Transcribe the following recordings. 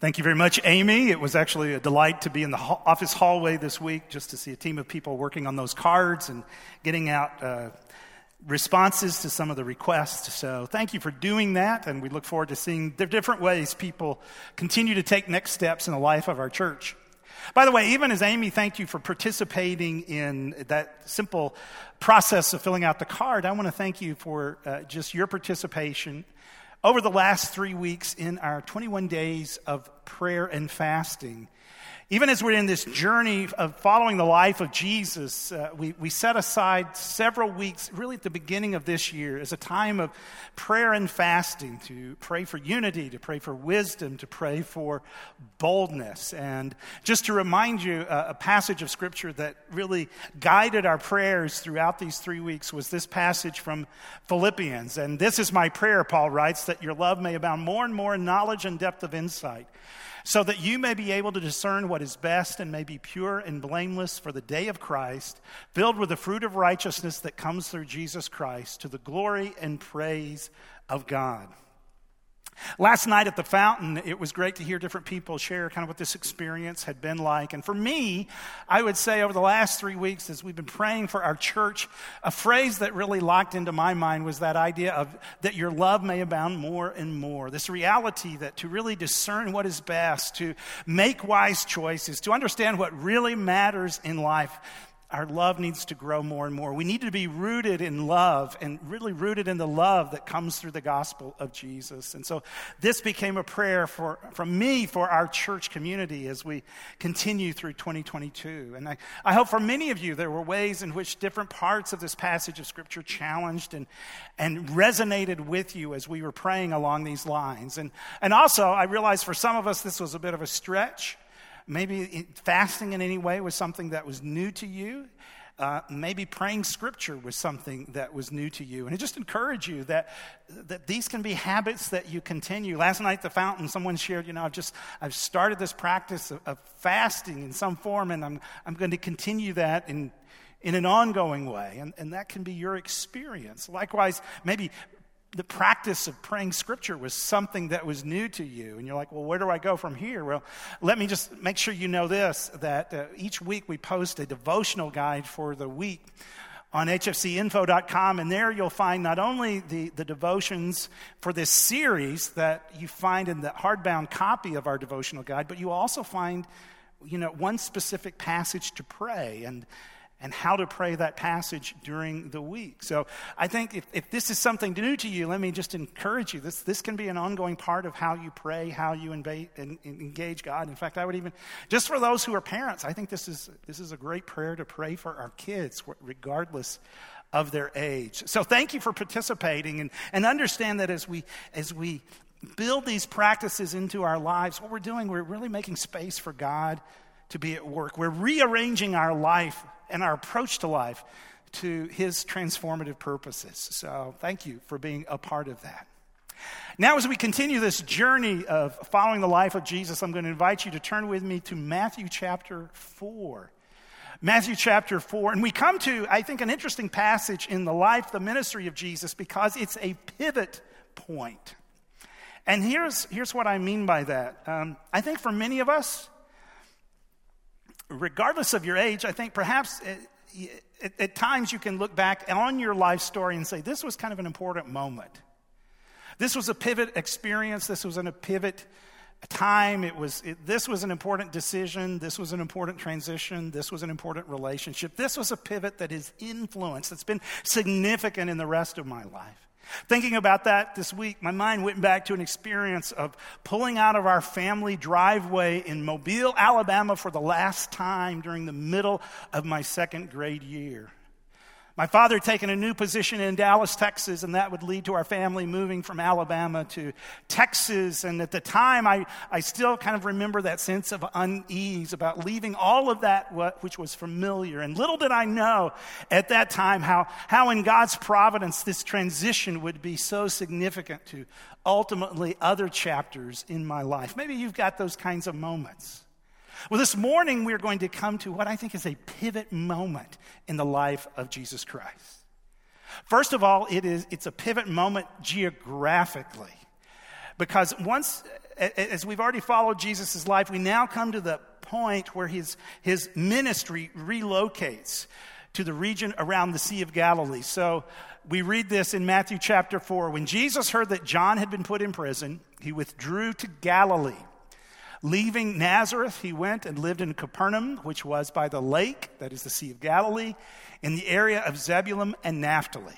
Thank you very much, Amy. It was actually a delight to be in the office hallway this week just to see a team of people working on those cards and getting out uh, responses to some of the requests. So thank you for doing that, and we look forward to seeing the different ways people continue to take next steps in the life of our church. By the way, even as Amy thanked you for participating in that simple process of filling out the card, I want to thank you for uh, just your participation over the last three weeks in our 21 days of prayer and fasting. Even as we're in this journey of following the life of Jesus, uh, we, we set aside several weeks, really at the beginning of this year, as a time of prayer and fasting to pray for unity, to pray for wisdom, to pray for boldness. And just to remind you, uh, a passage of scripture that really guided our prayers throughout these three weeks was this passage from Philippians. And this is my prayer, Paul writes, that your love may abound more and more in knowledge and depth of insight so that you may be able to discern what is best and may be pure and blameless for the day of Christ, filled with the fruit of righteousness that comes through Jesus Christ, to the glory and praise of God. Last night at the fountain, it was great to hear different people share kind of what this experience had been like. And for me, I would say over the last three weeks, as we've been praying for our church, a phrase that really locked into my mind was that idea of that your love may abound more and more. This reality that to really discern what is best, to make wise choices, to understand what really matters in life, our love needs to grow more and more. We need to be rooted in love and really rooted in the love that comes through the gospel of Jesus. And so this became a prayer for, from me for our church community as we continue through 2022. And I, I hope for many of you there were ways in which different parts of this passage of Scripture challenged and, and resonated with you as we were praying along these lines. And, and also, I realize for some of us this was a bit of a stretch. Maybe fasting in any way was something that was new to you. Uh, maybe praying scripture was something that was new to you. And I just encourage you that, that these can be habits that you continue. Last night at the fountain, someone shared, you know, I've just, I've started this practice of, of fasting in some form, and I'm, I'm going to continue that in, in an ongoing way. And, and that can be your experience. Likewise, maybe the practice of praying scripture was something that was new to you. And you're like, well, where do I go from here? Well, let me just make sure you know this that uh, each week we post a devotional guide for the week on hfcinfo.com. And there you'll find not only the, the devotions for this series that you find in the hardbound copy of our devotional guide, but you also find you know, one specific passage to pray. And and how to pray that passage during the week. So I think if, if this is something new to you, let me just encourage you. This, this can be an ongoing part of how you pray, how you engage God. In fact, I would even, just for those who are parents, I think this is, this is a great prayer to pray for our kids, regardless of their age. So thank you for participating and, and understand that as we, as we build these practices into our lives, what we're doing, we're really making space for God to be at work. We're rearranging our life and our approach to life to his transformative purposes. So thank you for being a part of that. Now, as we continue this journey of following the life of Jesus, I'm going to invite you to turn with me to Matthew chapter 4. Matthew chapter 4. And we come to, I think, an interesting passage in the life, the ministry of Jesus, because it's a pivot point. And here's, here's what I mean by that. Um, I think for many of us, regardless of your age, I think perhaps uh, at, at, times you can look back on your life story and say, this was kind of an important moment. This was a pivot experience. This was in a pivot time. It was, it, this was an important decision. This was an important transition. This was an important relationship. This was a pivot that is influenced, that's been significant in the rest of my life. Thinking about that this week, my mind went back to an experience of pulling out of our family driveway in Mobile, Alabama for the last time during the middle of my second grade year. My father had taken a new position in Dallas, Texas, and that would lead to our family moving from Alabama to Texas. And at the time, I, I still kind of remember that sense of unease about leaving all of that which was familiar. And little did I know at that time how, how in God's providence this transition would be so significant to ultimately other chapters in my life. Maybe you've got those kinds of moments. Well, this morning we're going to come to what I think is a pivot moment in the life of Jesus Christ. First of all, it is, it's a pivot moment geographically. Because once, as we've already followed Jesus' life, we now come to the point where his, his ministry relocates to the region around the Sea of Galilee. So we read this in Matthew chapter 4. When Jesus heard that John had been put in prison, he withdrew to Galilee. Leaving Nazareth, he went and lived in Capernaum, which was by the lake, that is the Sea of Galilee, in the area of Zebulun and Naphtali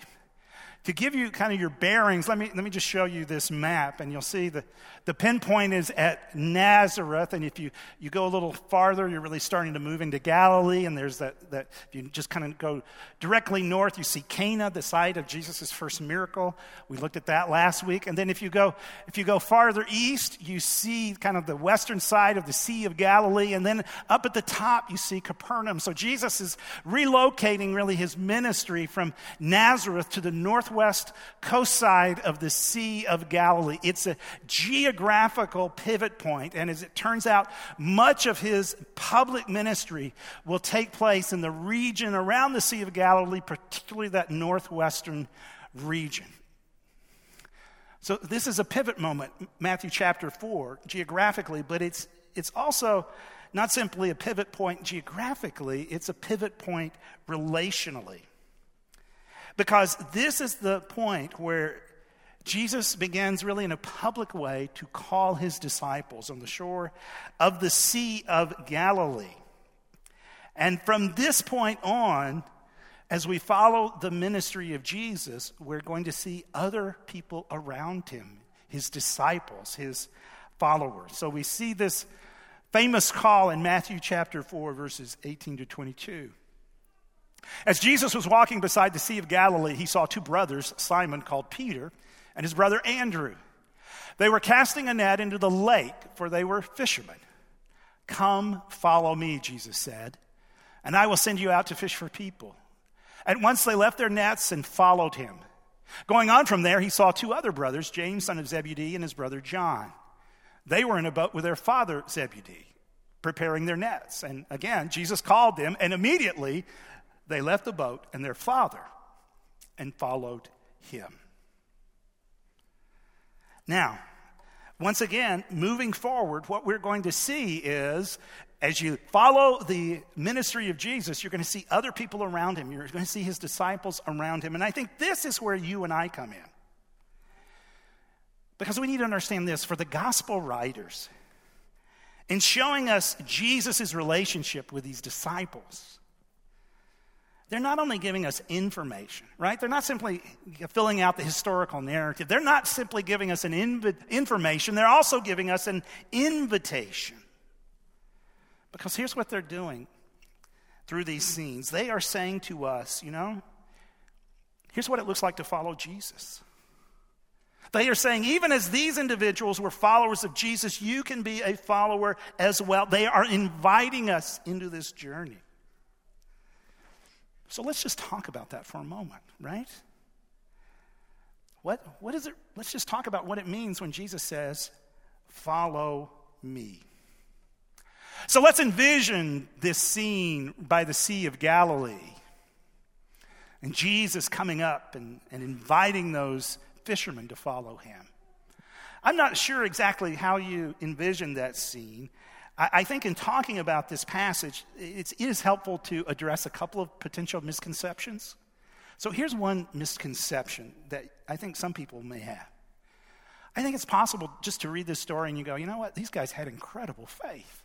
to give you kind of your bearings, let me, let me just show you this map, and you'll see the, the pinpoint is at Nazareth. And if you, you go a little farther, you're really starting to move into Galilee. And there's that, that if you just kind of go directly north, you see Cana, the site of Jesus' first miracle. We looked at that last week. And then if you go, if you go farther east, you see kind of the western side of the Sea of Galilee. And then up at the top, you see Capernaum. So Jesus is relocating really his ministry from Nazareth to the north northwest coast side of the Sea of Galilee. It's a geographical pivot point, and as it turns out, much of his public ministry will take place in the region around the Sea of Galilee, particularly that northwestern region. So, this is a pivot moment, Matthew chapter 4, geographically, but it's, it's also not simply a pivot point geographically, it's a pivot point relationally. Because this is the point where Jesus begins really in a public way to call his disciples on the shore of the Sea of Galilee. And from this point on, as we follow the ministry of Jesus, we're going to see other people around him, his disciples, his followers. So we see this famous call in Matthew chapter 4, verses 18 to 22. As Jesus was walking beside the Sea of Galilee, he saw two brothers, Simon called Peter, and his brother Andrew. They were casting a net into the lake, for they were fishermen. Come, follow me, Jesus said, and I will send you out to fish for people. At once they left their nets and followed him. Going on from there, he saw two other brothers, James, son of Zebedee, and his brother John. They were in a boat with their father Zebedee, preparing their nets. And again, Jesus called them, and immediately they left the boat and their father and followed him. Now, once again, moving forward, what we're going to see is as you follow the ministry of Jesus, you're going to see other people around him. You're going to see his disciples around him. And I think this is where you and I come in. Because we need to understand this for the gospel writers, in showing us Jesus' relationship with these disciples, they're not only giving us information, right? They're not simply filling out the historical narrative. They're not simply giving us an inv- information, they're also giving us an invitation. Because here's what they're doing through these scenes they are saying to us, you know, here's what it looks like to follow Jesus. They are saying, even as these individuals were followers of Jesus, you can be a follower as well. They are inviting us into this journey. So let's just talk about that for a moment, right? What, what is it? Let's just talk about what it means when Jesus says, Follow me. So let's envision this scene by the Sea of Galilee. And Jesus coming up and, and inviting those fishermen to follow him. I'm not sure exactly how you envision that scene, I, think in talking about this passage, it is helpful to address a couple of potential misconceptions. So here's one misconception that I think some people may have. I think it's possible just to read this story and you go, you know what? These guys had incredible faith.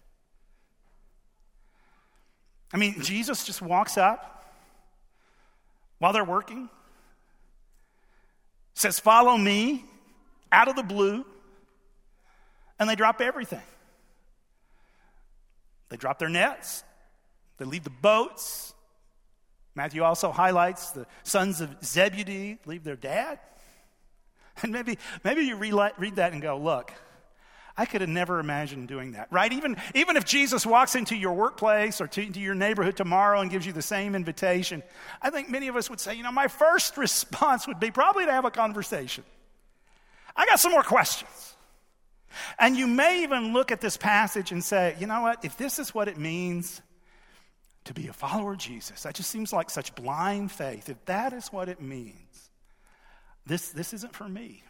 I mean, Jesus just walks up while they're working, says, Follow me out of the blue, and they drop everything. They drop their nets, they leave the boats. Matthew also highlights the sons of Zebedee leave their dad. And maybe, maybe you read that and go, look, I could have never imagined doing that, right? Even, even if Jesus walks into your workplace or to, into your neighborhood tomorrow and gives you the same invitation, I think many of us would say, you know, my first response would be probably to have a conversation. I got some more questions. And you may even look at this passage and say, you know what, if this is what it means to be a follower of Jesus, that just seems like such blind faith. If that is what it means, this, this isn't for me.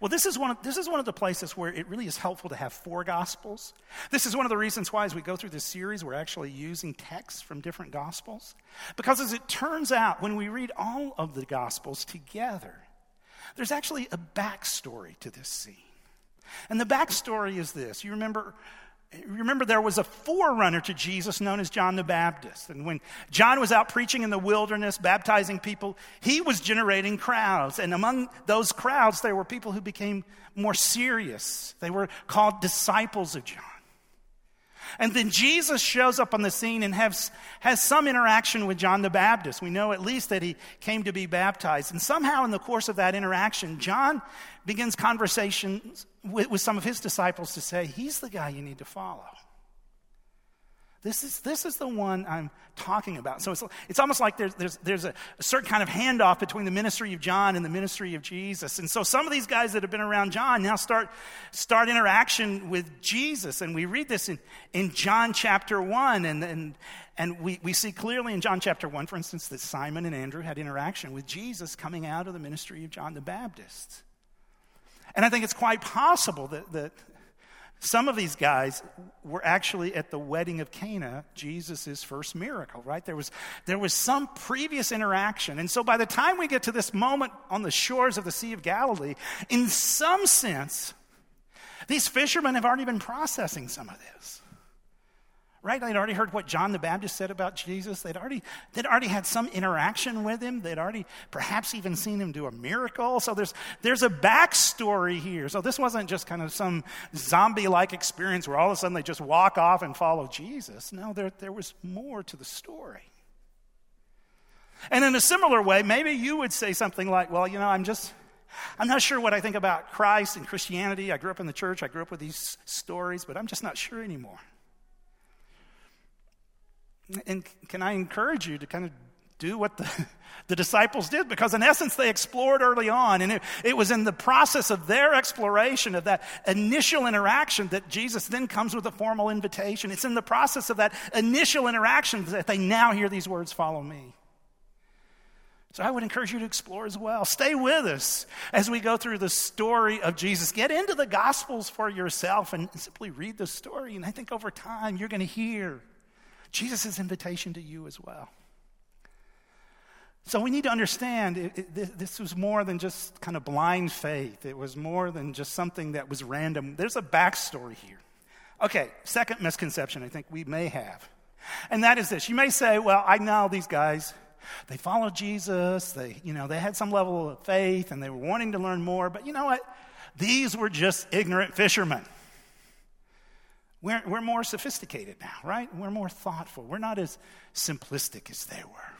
Well, this is, one of, this is one of the places where it really is helpful to have four gospels. This is one of the reasons why, as we go through this series, we're actually using texts from different gospels. Because as it turns out, when we read all of the gospels together, there's actually a backstory to this scene. And the backstory is this you remember Remember, there was a forerunner to Jesus known as John the Baptist. And when John was out preaching in the wilderness, baptizing people, he was generating crowds. And among those crowds, there were people who became more serious. They were called disciples of John. And then Jesus shows up on the scene and has, has some interaction with John the Baptist. We know at least that he came to be baptized. And somehow, in the course of that interaction, John begins conversations with, with some of his disciples to say, He's the guy you need to follow. This is, this is the one I'm talking about. So it's, it's almost like there's, there's, there's a, a, certain kind of handoff between the ministry of John and the ministry of Jesus. And so some of these guys that have been around John now start, start interaction with Jesus. And we read this in, in John chapter 1. And, and, and we, we see clearly in John chapter 1, for instance, that Simon and Andrew had interaction with Jesus coming out of the ministry of John the Baptist. And I think it's quite possible that, that some of these guys were actually at the wedding of Cana, Jesus' first miracle, right? There was, there was some previous interaction. And so by the time we get to this moment on the shores of the Sea of Galilee, in some sense, these fishermen have already been processing some of this right? They'd already heard what John the Baptist said about Jesus. They'd already, they'd already had some interaction with him. They'd already perhaps even seen him do a miracle. So there's, there's a backstory here. So this wasn't just kind of some zombie like experience where all of a sudden they just walk off and follow Jesus. No, there, there was more to the story. And in a similar way, maybe you would say something like, well, you know, I'm just. I'm not sure what I think about Christ and Christianity. I grew up in the church, I grew up with these stories, but I'm just not sure anymore. And can I encourage you to kind of do what the, the disciples did? Because in essence, they explored early on. And it, it was in the process of their exploration, of that initial interaction, that Jesus then comes with a formal invitation. It's in the process of that initial interaction that they now hear these words follow me. So I would encourage you to explore as well. Stay with us as we go through the story of Jesus. Get into the Gospels for yourself and simply read the story. And I think over time, you're going to hear Jesus' invitation to you as well. So we need to understand it, it, this was more than just kind of blind faith. It was more than just something that was random. There's a backstory here. Okay, second misconception I think we may have. And that is this. You may say, well, I know these guys. They followed Jesus. They, you know, they had some level of faith and they were wanting to learn more. But you know what? These were just ignorant fishermen. We're, we're more sophisticated now, right? We're more thoughtful. We're not as simplistic as they were.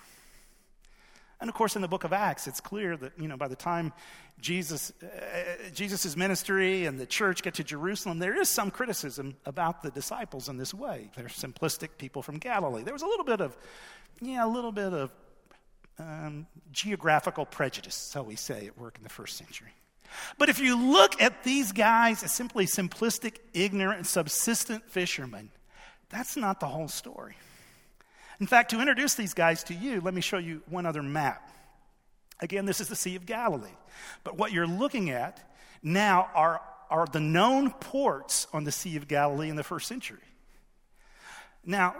And of course, in the book of Acts, it's clear that, you know, by the time Jesus' uh, Jesus' ministry and the church get to Jerusalem, there is some criticism about the disciples in this way. They're simplistic people from Galilee. There was a little bit of, yeah, a little bit of um, geographical prejudice, so we say, at work in the first century. But if you look at these guys as simply simplistic, ignorant, subsistent fishermen, that's not the whole story. In fact, to introduce these guys to you, let me show you one other map. Again, this is the Sea of Galilee. But what you're looking at now are, are the known ports on the Sea of Galilee in the first century. Now,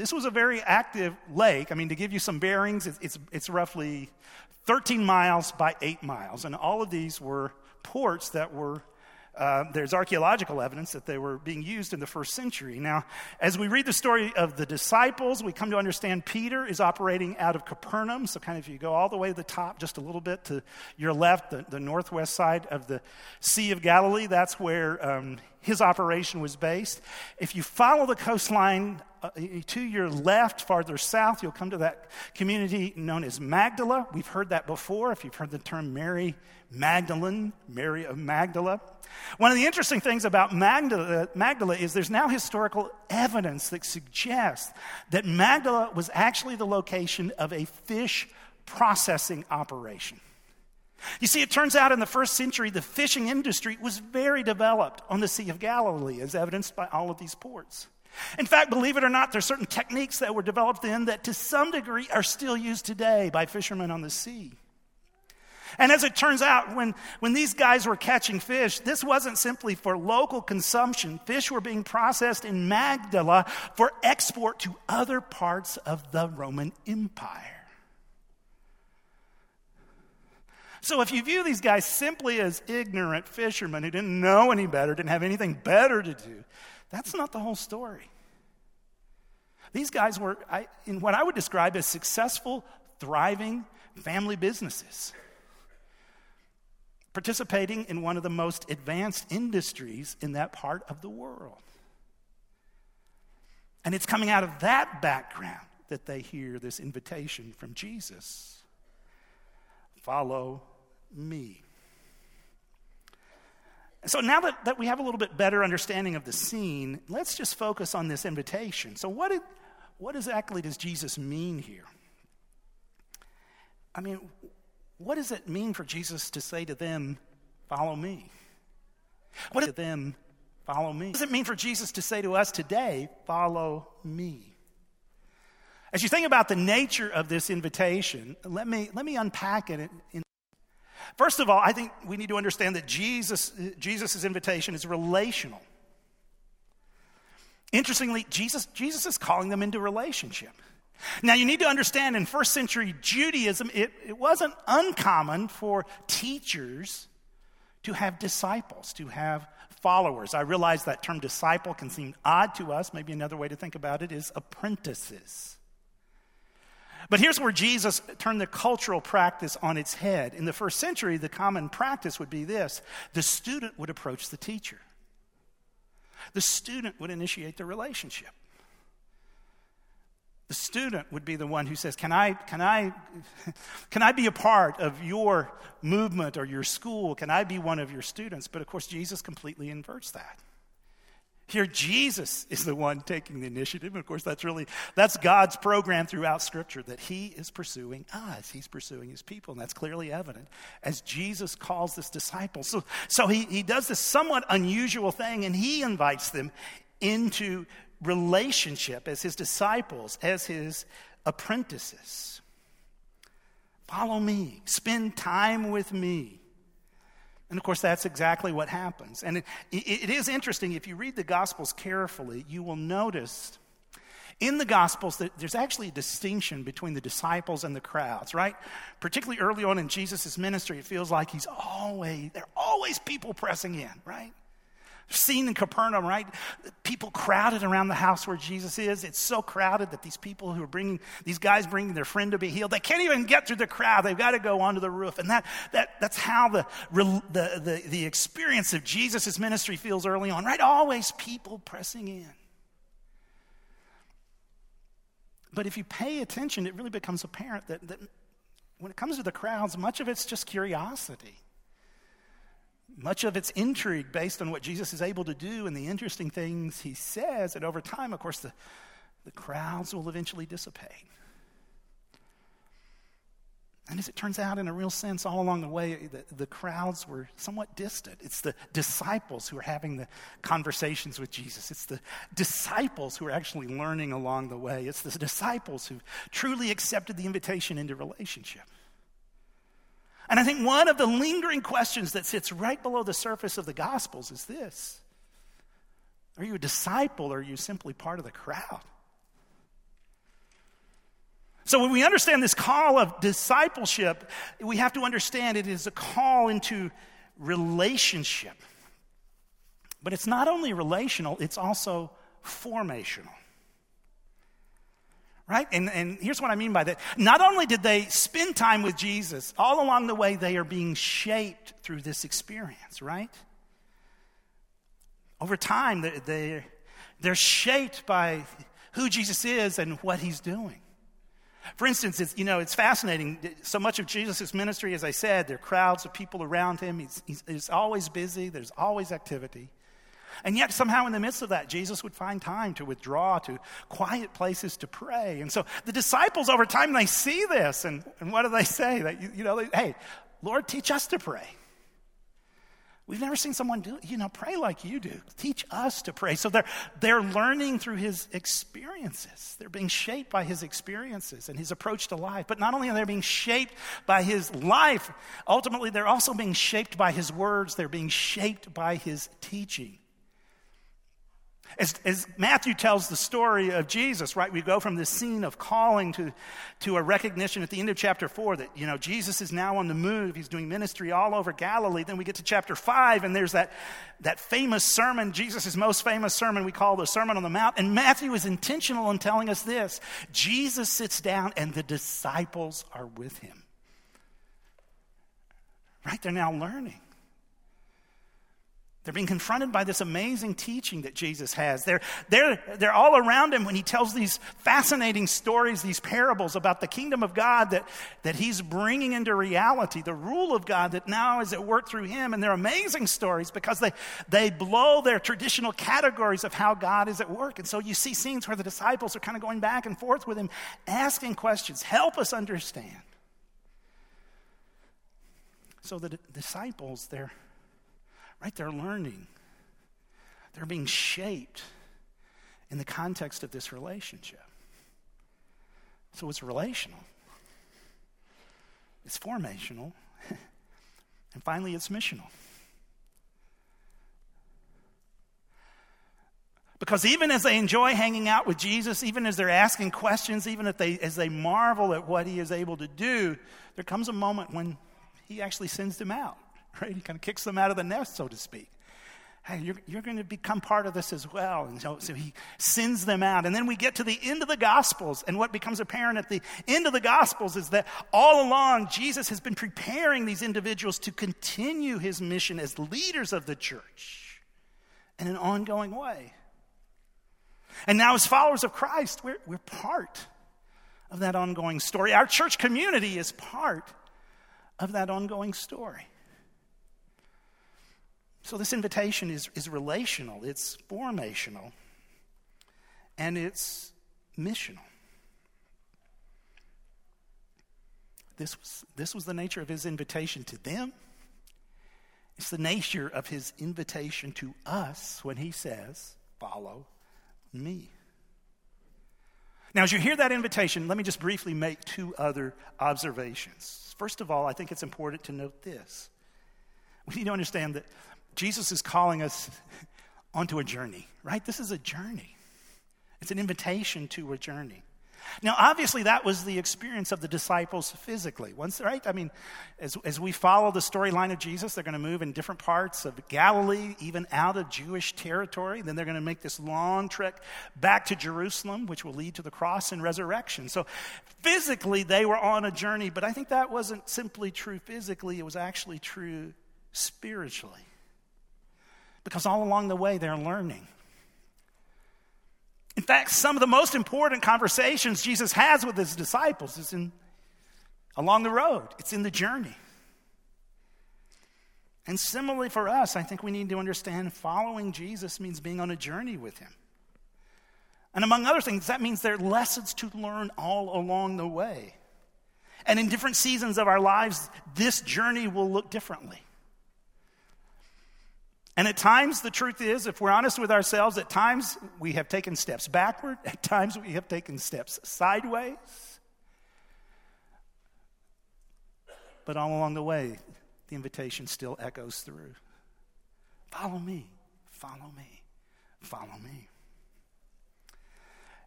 this was a very active lake. I mean, to give you some bearings, it's, it's, it's roughly 13 miles by 8 miles. And all of these were ports that were uh, there's archaeological evidence that they were being used in the first century. Now, as we read the story of the disciples, we come to understand Peter is operating out of Capernaum. So, kind of, if you go all the way to the top, just a little bit to your left, the, the northwest side of the Sea of Galilee, that's where um, his operation was based. If you follow the coastline uh, to your left, farther south, you'll come to that community known as Magdala. We've heard that before. If you've heard the term Mary Magdalene, Mary of Magdala. One of the interesting things about Magdala, Magdala is there's now historical evidence that suggests that Magdala was actually the location of a fish processing operation. You see, it turns out in the first century, the fishing industry was very developed on the Sea of Galilee, as evidenced by all of these ports. In fact, believe it or not, there are certain techniques that were developed then that to some degree are still used today by fishermen on the sea. And as it turns out, when, when these guys were catching fish, this wasn't simply for local consumption. Fish were being processed in Magdala for export to other parts of the Roman Empire. So if you view these guys simply as ignorant fishermen who didn't know any better, didn't have anything better to do, that's not the whole story. These guys were I, in what I would describe as successful, thriving family businesses, participating in one of the most advanced industries in that part of the world. And it's coming out of that background that they hear this invitation from Jesus follow me. So now that, that we have a little bit better understanding of the scene, let's just focus on this invitation. So, what, did, what exactly does Jesus mean here? I mean, what does it mean for Jesus to say to them, Follow me? What does them, Follow me? What does it mean for Jesus to say to us today, Follow me? As you think about the nature of this invitation, let me, let me unpack it in First of all, I think we need to understand that Jesus' Jesus' invitation is relational. Interestingly, Jesus, Jesus is calling them into relationship. Now, you need to understand in first century Judaism, it, it wasn't uncommon for teachers to have disciples, to have followers. I realize that term disciple can seem odd to us. Maybe another way to think about it is apprentices. But here's where Jesus turned the cultural practice on its head. In the first century, the common practice would be this the student would approach the teacher, the student would initiate the relationship. The student would be the one who says, Can I, can, I, can I be a part of your movement or your school? Can I be one of your students? But of course, Jesus completely inverts that. Here, Jesus is the one taking the initiative. And of course, that's really, that's God's program throughout Scripture, that He is pursuing us. He's pursuing His people. And that's clearly evident as Jesus calls this disciples. So, so he, he does this somewhat unusual thing, and He invites them into relationship as His disciples, as His apprentices. Follow me, spend time with me. And of course, that's exactly what happens. And it, it, is interesting, if you read the Gospels carefully, you will notice in the Gospels that there's actually a distinction between the disciples and the crowds, right? Particularly early on in Jesus' ministry, it feels like he's always, there are always people pressing in, right? Scene in Capernaum, right? People crowded around the house where Jesus is. It's so crowded that these people who are bringing, these guys bringing their friend to be healed, they can't even get through the crowd. They've got to go onto the roof. And that, that, that's how the, the, the, the experience of Jesus' ministry feels early on, right? Always people pressing in. But if you pay attention, it really becomes apparent that, that when it comes to the crowds, much of it's just curiosity. Much of it's intrigue based on what Jesus is able to do and the interesting things he says. And over time, of course, the, the crowds will eventually dissipate. And as it turns out, in a real sense, all along the way, the, the, crowds were somewhat distant. It's the disciples who are having the conversations with Jesus. It's the disciples who are actually learning along the way. It's the disciples who truly accepted the invitation into relationship. And I think one of the lingering questions that sits right below the surface of the Gospels is this Are you a disciple or are you simply part of the crowd? So, when we understand this call of discipleship, we have to understand it is a call into relationship. But it's not only relational, it's also formational right? And, and here's what I mean by that. Not only did they spend time with Jesus, all along the way, they are being shaped through this experience, right? Over time, they're, they're shaped by who Jesus is and what he's doing. For instance, it's, you know, it's fascinating. So much of Jesus' ministry, as I said, there are crowds of people around him. He's, he's, he's always busy, there's always activity. And yet, somehow, in the midst of that, Jesus would find time to withdraw to quiet places to pray. And so the disciples, over time, they see this. And, and what do they say? That, you, you know, they, hey, Lord, teach us to pray. We've never seen someone do, you know, pray like you do. Teach us to pray. So they're, they're learning through his experiences. They're being shaped by his experiences and his approach to life. But not only are they being shaped by his life, ultimately, they're also being shaped by his words. They're being shaped by his teaching. As, as, Matthew tells the story of Jesus, right, we go from this scene of calling to, to a recognition at the end of chapter 4 that, you know, Jesus is now on the move. He's doing ministry all over Galilee. Then we get to chapter 5, and there's that, that famous sermon, Jesus' most famous sermon, we call the Sermon on the Mount. And Matthew is intentional in telling us this Jesus sits down, and the disciples are with him. Right? They're now learning. They're being confronted by this amazing teaching that Jesus has. They're, they're, they're all around him when he tells these fascinating stories, these parables about the kingdom of God that, that he's bringing into reality, the rule of God that now is at work through him. And they're amazing stories because they, they blow their traditional categories of how God is at work. And so you see scenes where the disciples are kind of going back and forth with him, asking questions, help us understand. So the d- disciples, they're right? They're learning, they're being shaped in the context of this relationship. So it's relational, it's formational, and finally, it's missional. Because even as they enjoy hanging out with Jesus, even as they're asking questions, even if they, as they marvel at what he is able to do, there comes a moment when he actually sends them out right? He kind of kicks them out of the nest, so to speak. Hey, you're, you're going to become part of this as well. And so, so he sends them out. And then we get to the end of the Gospels. And what becomes apparent at the end of the Gospels is that all along, Jesus has been preparing these individuals to continue his mission as leaders of the church in an ongoing way. And now, as followers of Christ, we're, we're part of that ongoing story. Our church community is part of that ongoing story. So, this invitation is, is relational, it's formational, and it's missional. This was, this was the nature of his invitation to them. It's the nature of his invitation to us when he says, Follow me. Now, as you hear that invitation, let me just briefly make two other observations. First of all, I think it's important to note this. We need to understand that Jesus is calling us onto a journey, right? This is a journey. It's an invitation to a journey. Now, obviously, that was the experience of the disciples physically. Once, right? I mean, as, as we follow the storyline of Jesus, they're going to move in different parts of Galilee, even out of Jewish territory. Then they're going to make this long trek back to Jerusalem, which will lead to the cross and resurrection. So, physically, they were on a journey, but I think that wasn't simply true physically, it was actually true spiritually because all along the way they're learning. In fact, some of the most important conversations Jesus has with his disciples is in along the road. It's in the journey. And similarly for us, I think we need to understand following Jesus means being on a journey with him. And among other things, that means there are lessons to learn all along the way. And in different seasons of our lives, this journey will look differently. And at times, the truth is, if we're honest with ourselves, at times we have taken steps backward, at times we have taken steps sideways. But all along the way, the invitation still echoes through Follow me, follow me, follow me.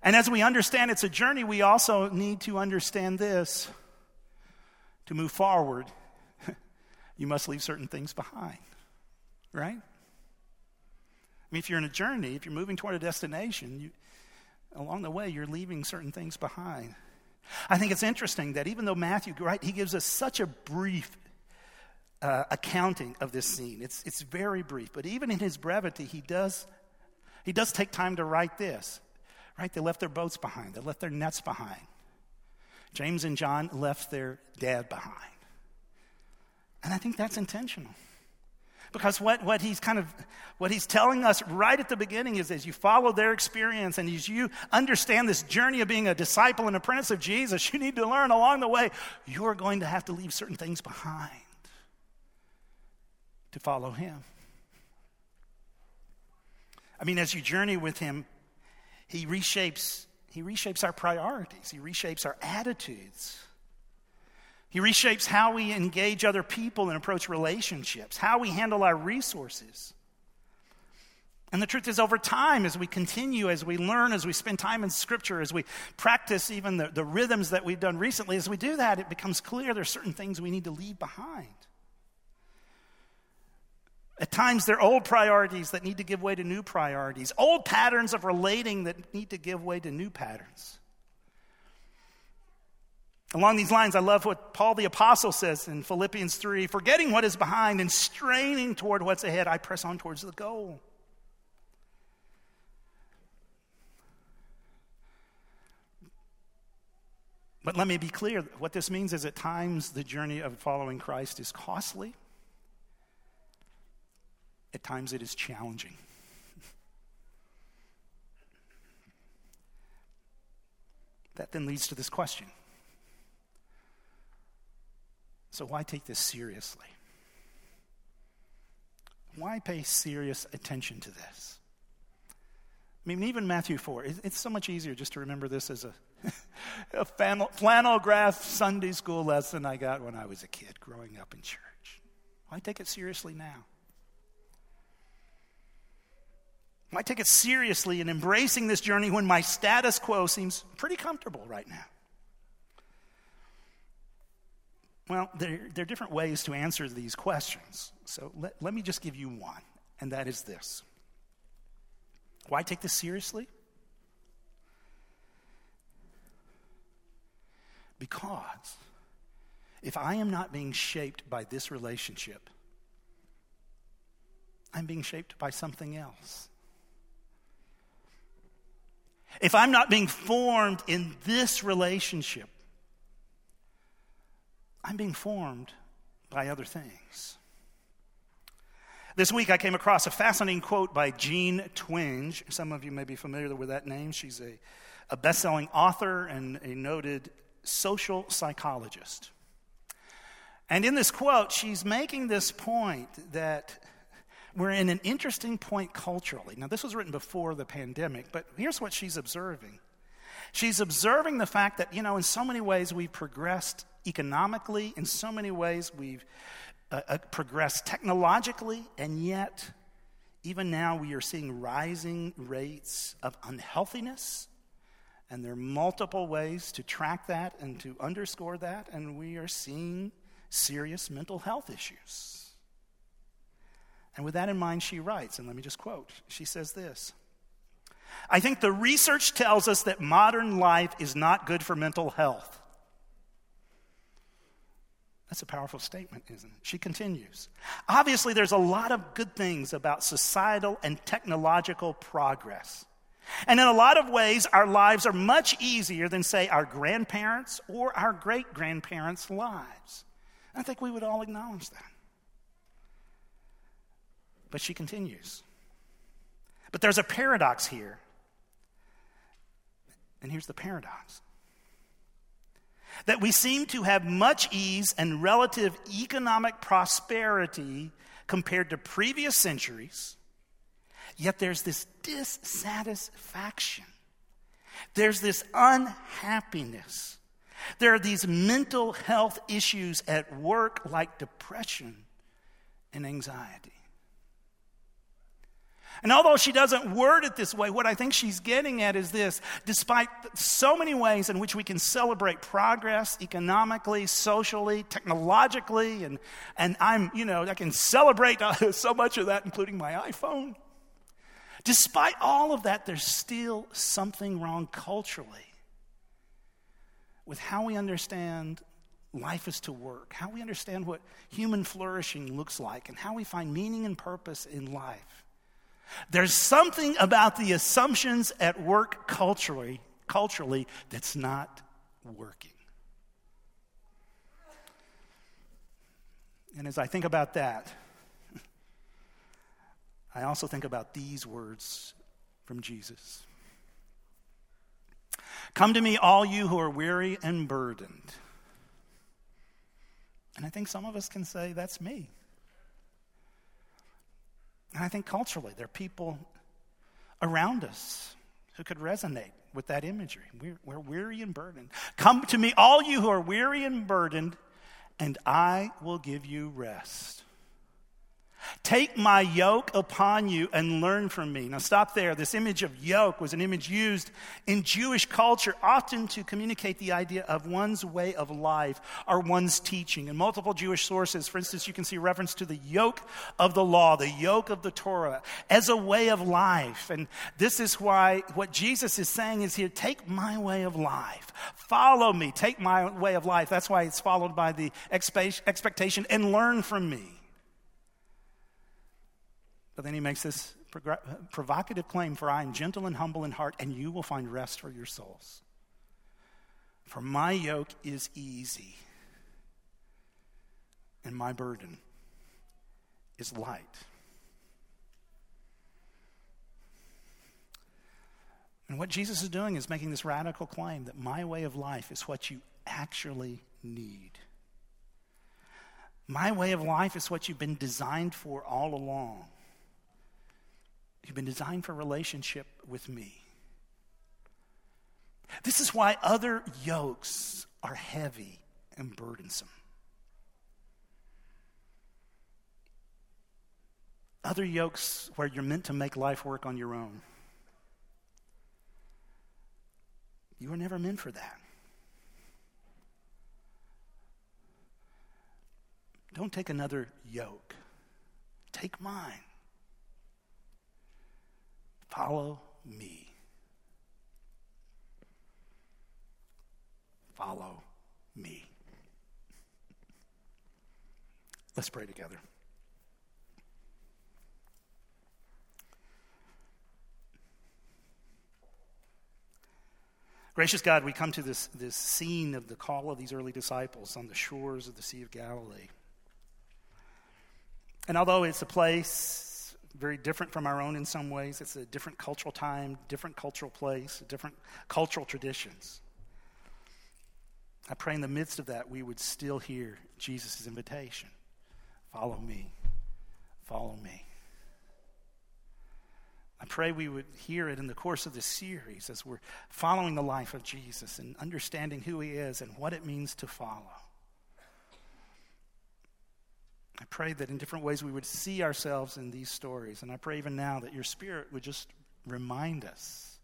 And as we understand it's a journey, we also need to understand this. To move forward, you must leave certain things behind, right? Mean, if you're in a journey, if you're moving toward a destination, you, along the way, you're leaving certain things behind. I think it's interesting that even though Matthew, right, he gives us such a brief uh, accounting of this scene. It's, it's very brief, but even in his brevity, he does, he does take time to write this. Right? They left their boats behind, they left their nets behind. James and John left their dad behind. And I think that's intentional. Because what, what he's kind of, what he's telling us right at the beginning is as you follow their experience and as you understand this journey of being a disciple and apprentice of Jesus, you need to learn along the way, you're going to have to leave certain things behind. to follow Him. I mean, as you journey with Him, He reshapes, he reshapes our priorities, He reshapes our attitudes. He reshapes how we engage other people and approach relationships, how we handle our resources. And the truth is, over time, as we continue, as we learn, as we spend time in Scripture, as we practice even the, the rhythms that we've done recently, as we do that, it becomes clear there's certain things we need to leave behind. At times, there are old priorities that need to give way to new priorities, old patterns of relating that need to give way to new patterns. Along these lines, I love what Paul the Apostle says in Philippians 3 Forgetting what is behind and straining toward what's ahead, I press on towards the goal. But let me be clear what this means is at times the journey of following Christ is costly, at times it is challenging. that then leads to this question So, why take this seriously? Why pay serious attention to this? I mean, even Matthew 4, it's so much easier just to remember this as a, a flannel, flannel graph Sunday school lesson I got when I was a kid growing up in church. Why take it seriously now? Why take it seriously in embracing this journey when my status quo seems pretty comfortable right now? Well, there, there are different ways to answer these questions. So let, let me just give you one, and that is this Why take this seriously? Because if I am not being shaped by this relationship, I'm being shaped by something else. If I'm not being formed in this relationship, I'm being formed by other things. This week I came across a fascinating quote by Jean Twenge. Some of you may be familiar with that name. She's a, a best selling author and a noted social psychologist. And in this quote, she's making this point that we're in an interesting point culturally. Now, this was written before the pandemic, but here's what she's observing. She's observing the fact that, you know, in so many ways we've progressed economically, in so many ways we've uh, uh, progressed technologically, and yet, even now, we are seeing rising rates of unhealthiness. And there are multiple ways to track that and to underscore that, and we are seeing serious mental health issues. And with that in mind, she writes, and let me just quote she says this I think the research tells us that modern life is not good for mental health. That's a powerful statement, isn't it? She continues. Obviously, there's a lot of good things about societal and technological progress. And in a lot of ways, our lives are much easier than, say, our grandparents' or our great grandparents' lives. I think we would all acknowledge that. But she continues. But there's a paradox here. And here's the paradox that we seem to have much ease and relative economic prosperity compared to previous centuries, yet there's this dissatisfaction. There's this unhappiness. There are these mental health issues at work like depression and anxiety. And although she doesn't word it this way, what I think she's getting at is this despite so many ways in which we can celebrate progress economically, socially, technologically, and, and I'm, you know, I can celebrate so much of that, including my iPhone. Despite all of that, there's still something wrong culturally with how we understand life is to work, how we understand what human flourishing looks like, and how we find meaning and purpose in life. There's something about the assumptions at work culturally, culturally that's not working. And as I think about that, I also think about these words from Jesus Come to me, all you who are weary and burdened. And I think some of us can say, That's me. And I think culturally, there are people around us who could resonate with that imagery. We're, we're weary and burdened. Come to me, all you who are weary and burdened, and I will give you rest. Take my yoke upon you and learn from me. Now, stop there. This image of yoke was an image used in Jewish culture often to communicate the idea of one's way of life or one's teaching. In multiple Jewish sources, for instance, you can see reference to the yoke of the law, the yoke of the Torah, as a way of life. And this is why what Jesus is saying is here take my way of life. Follow me. Take my way of life. That's why it's followed by the expectation and learn from me. But then he makes this provocative claim For I am gentle and humble in heart, and you will find rest for your souls. For my yoke is easy, and my burden is light. And what Jesus is doing is making this radical claim that my way of life is what you actually need. My way of life is what you've been designed for all along. You've been designed for relationship with me. This is why other yokes are heavy and burdensome. Other yokes where you're meant to make life work on your own. You were never meant for that. Don't take another yoke, take mine. Follow me. Follow me. Let's pray together. Gracious God, we come to this, this scene of the call of these early disciples on the shores of the Sea of Galilee. And although it's a place very different from our own in some ways. It's a different cultural time, different cultural place, different cultural traditions. I pray in the midst of that we would still hear Jesus' invitation follow me, follow me. I pray we would hear it in the course of this series as we're following the life of Jesus and understanding who he is and what it means to follow. I pray that in different ways we would see ourselves in these stories. And I pray even now that your Spirit would just remind us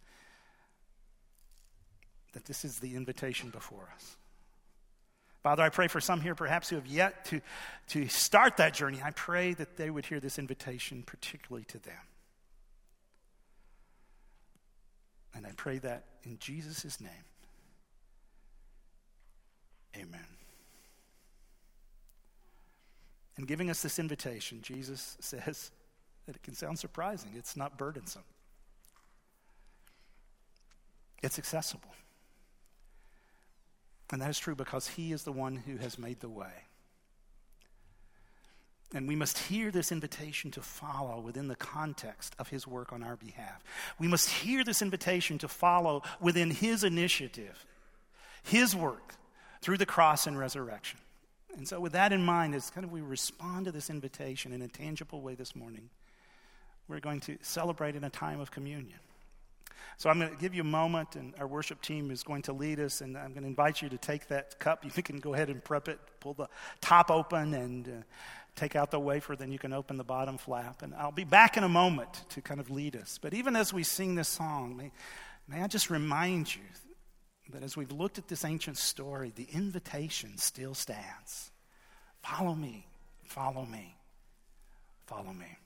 that this is the invitation before us. Father, I pray for some here perhaps who have yet to, to start that journey. I pray that they would hear this invitation particularly to them. And I pray that in Jesus' name. Amen. And giving us this invitation, Jesus says that it can sound surprising. It's not burdensome, it's accessible. And that is true because He is the one who has made the way. And we must hear this invitation to follow within the context of His work on our behalf. We must hear this invitation to follow within His initiative, His work through the cross and resurrection. And so, with that in mind, as kind of we respond to this invitation in a tangible way this morning, we're going to celebrate in a time of communion. So, I'm going to give you a moment, and our worship team is going to lead us, and I'm going to invite you to take that cup. You can go ahead and prep it, pull the top open, and uh, take out the wafer, then you can open the bottom flap. And I'll be back in a moment to kind of lead us. But even as we sing this song, may, may I just remind you but as we've looked at this ancient story, the invitation still stands. Follow me, follow me, follow me.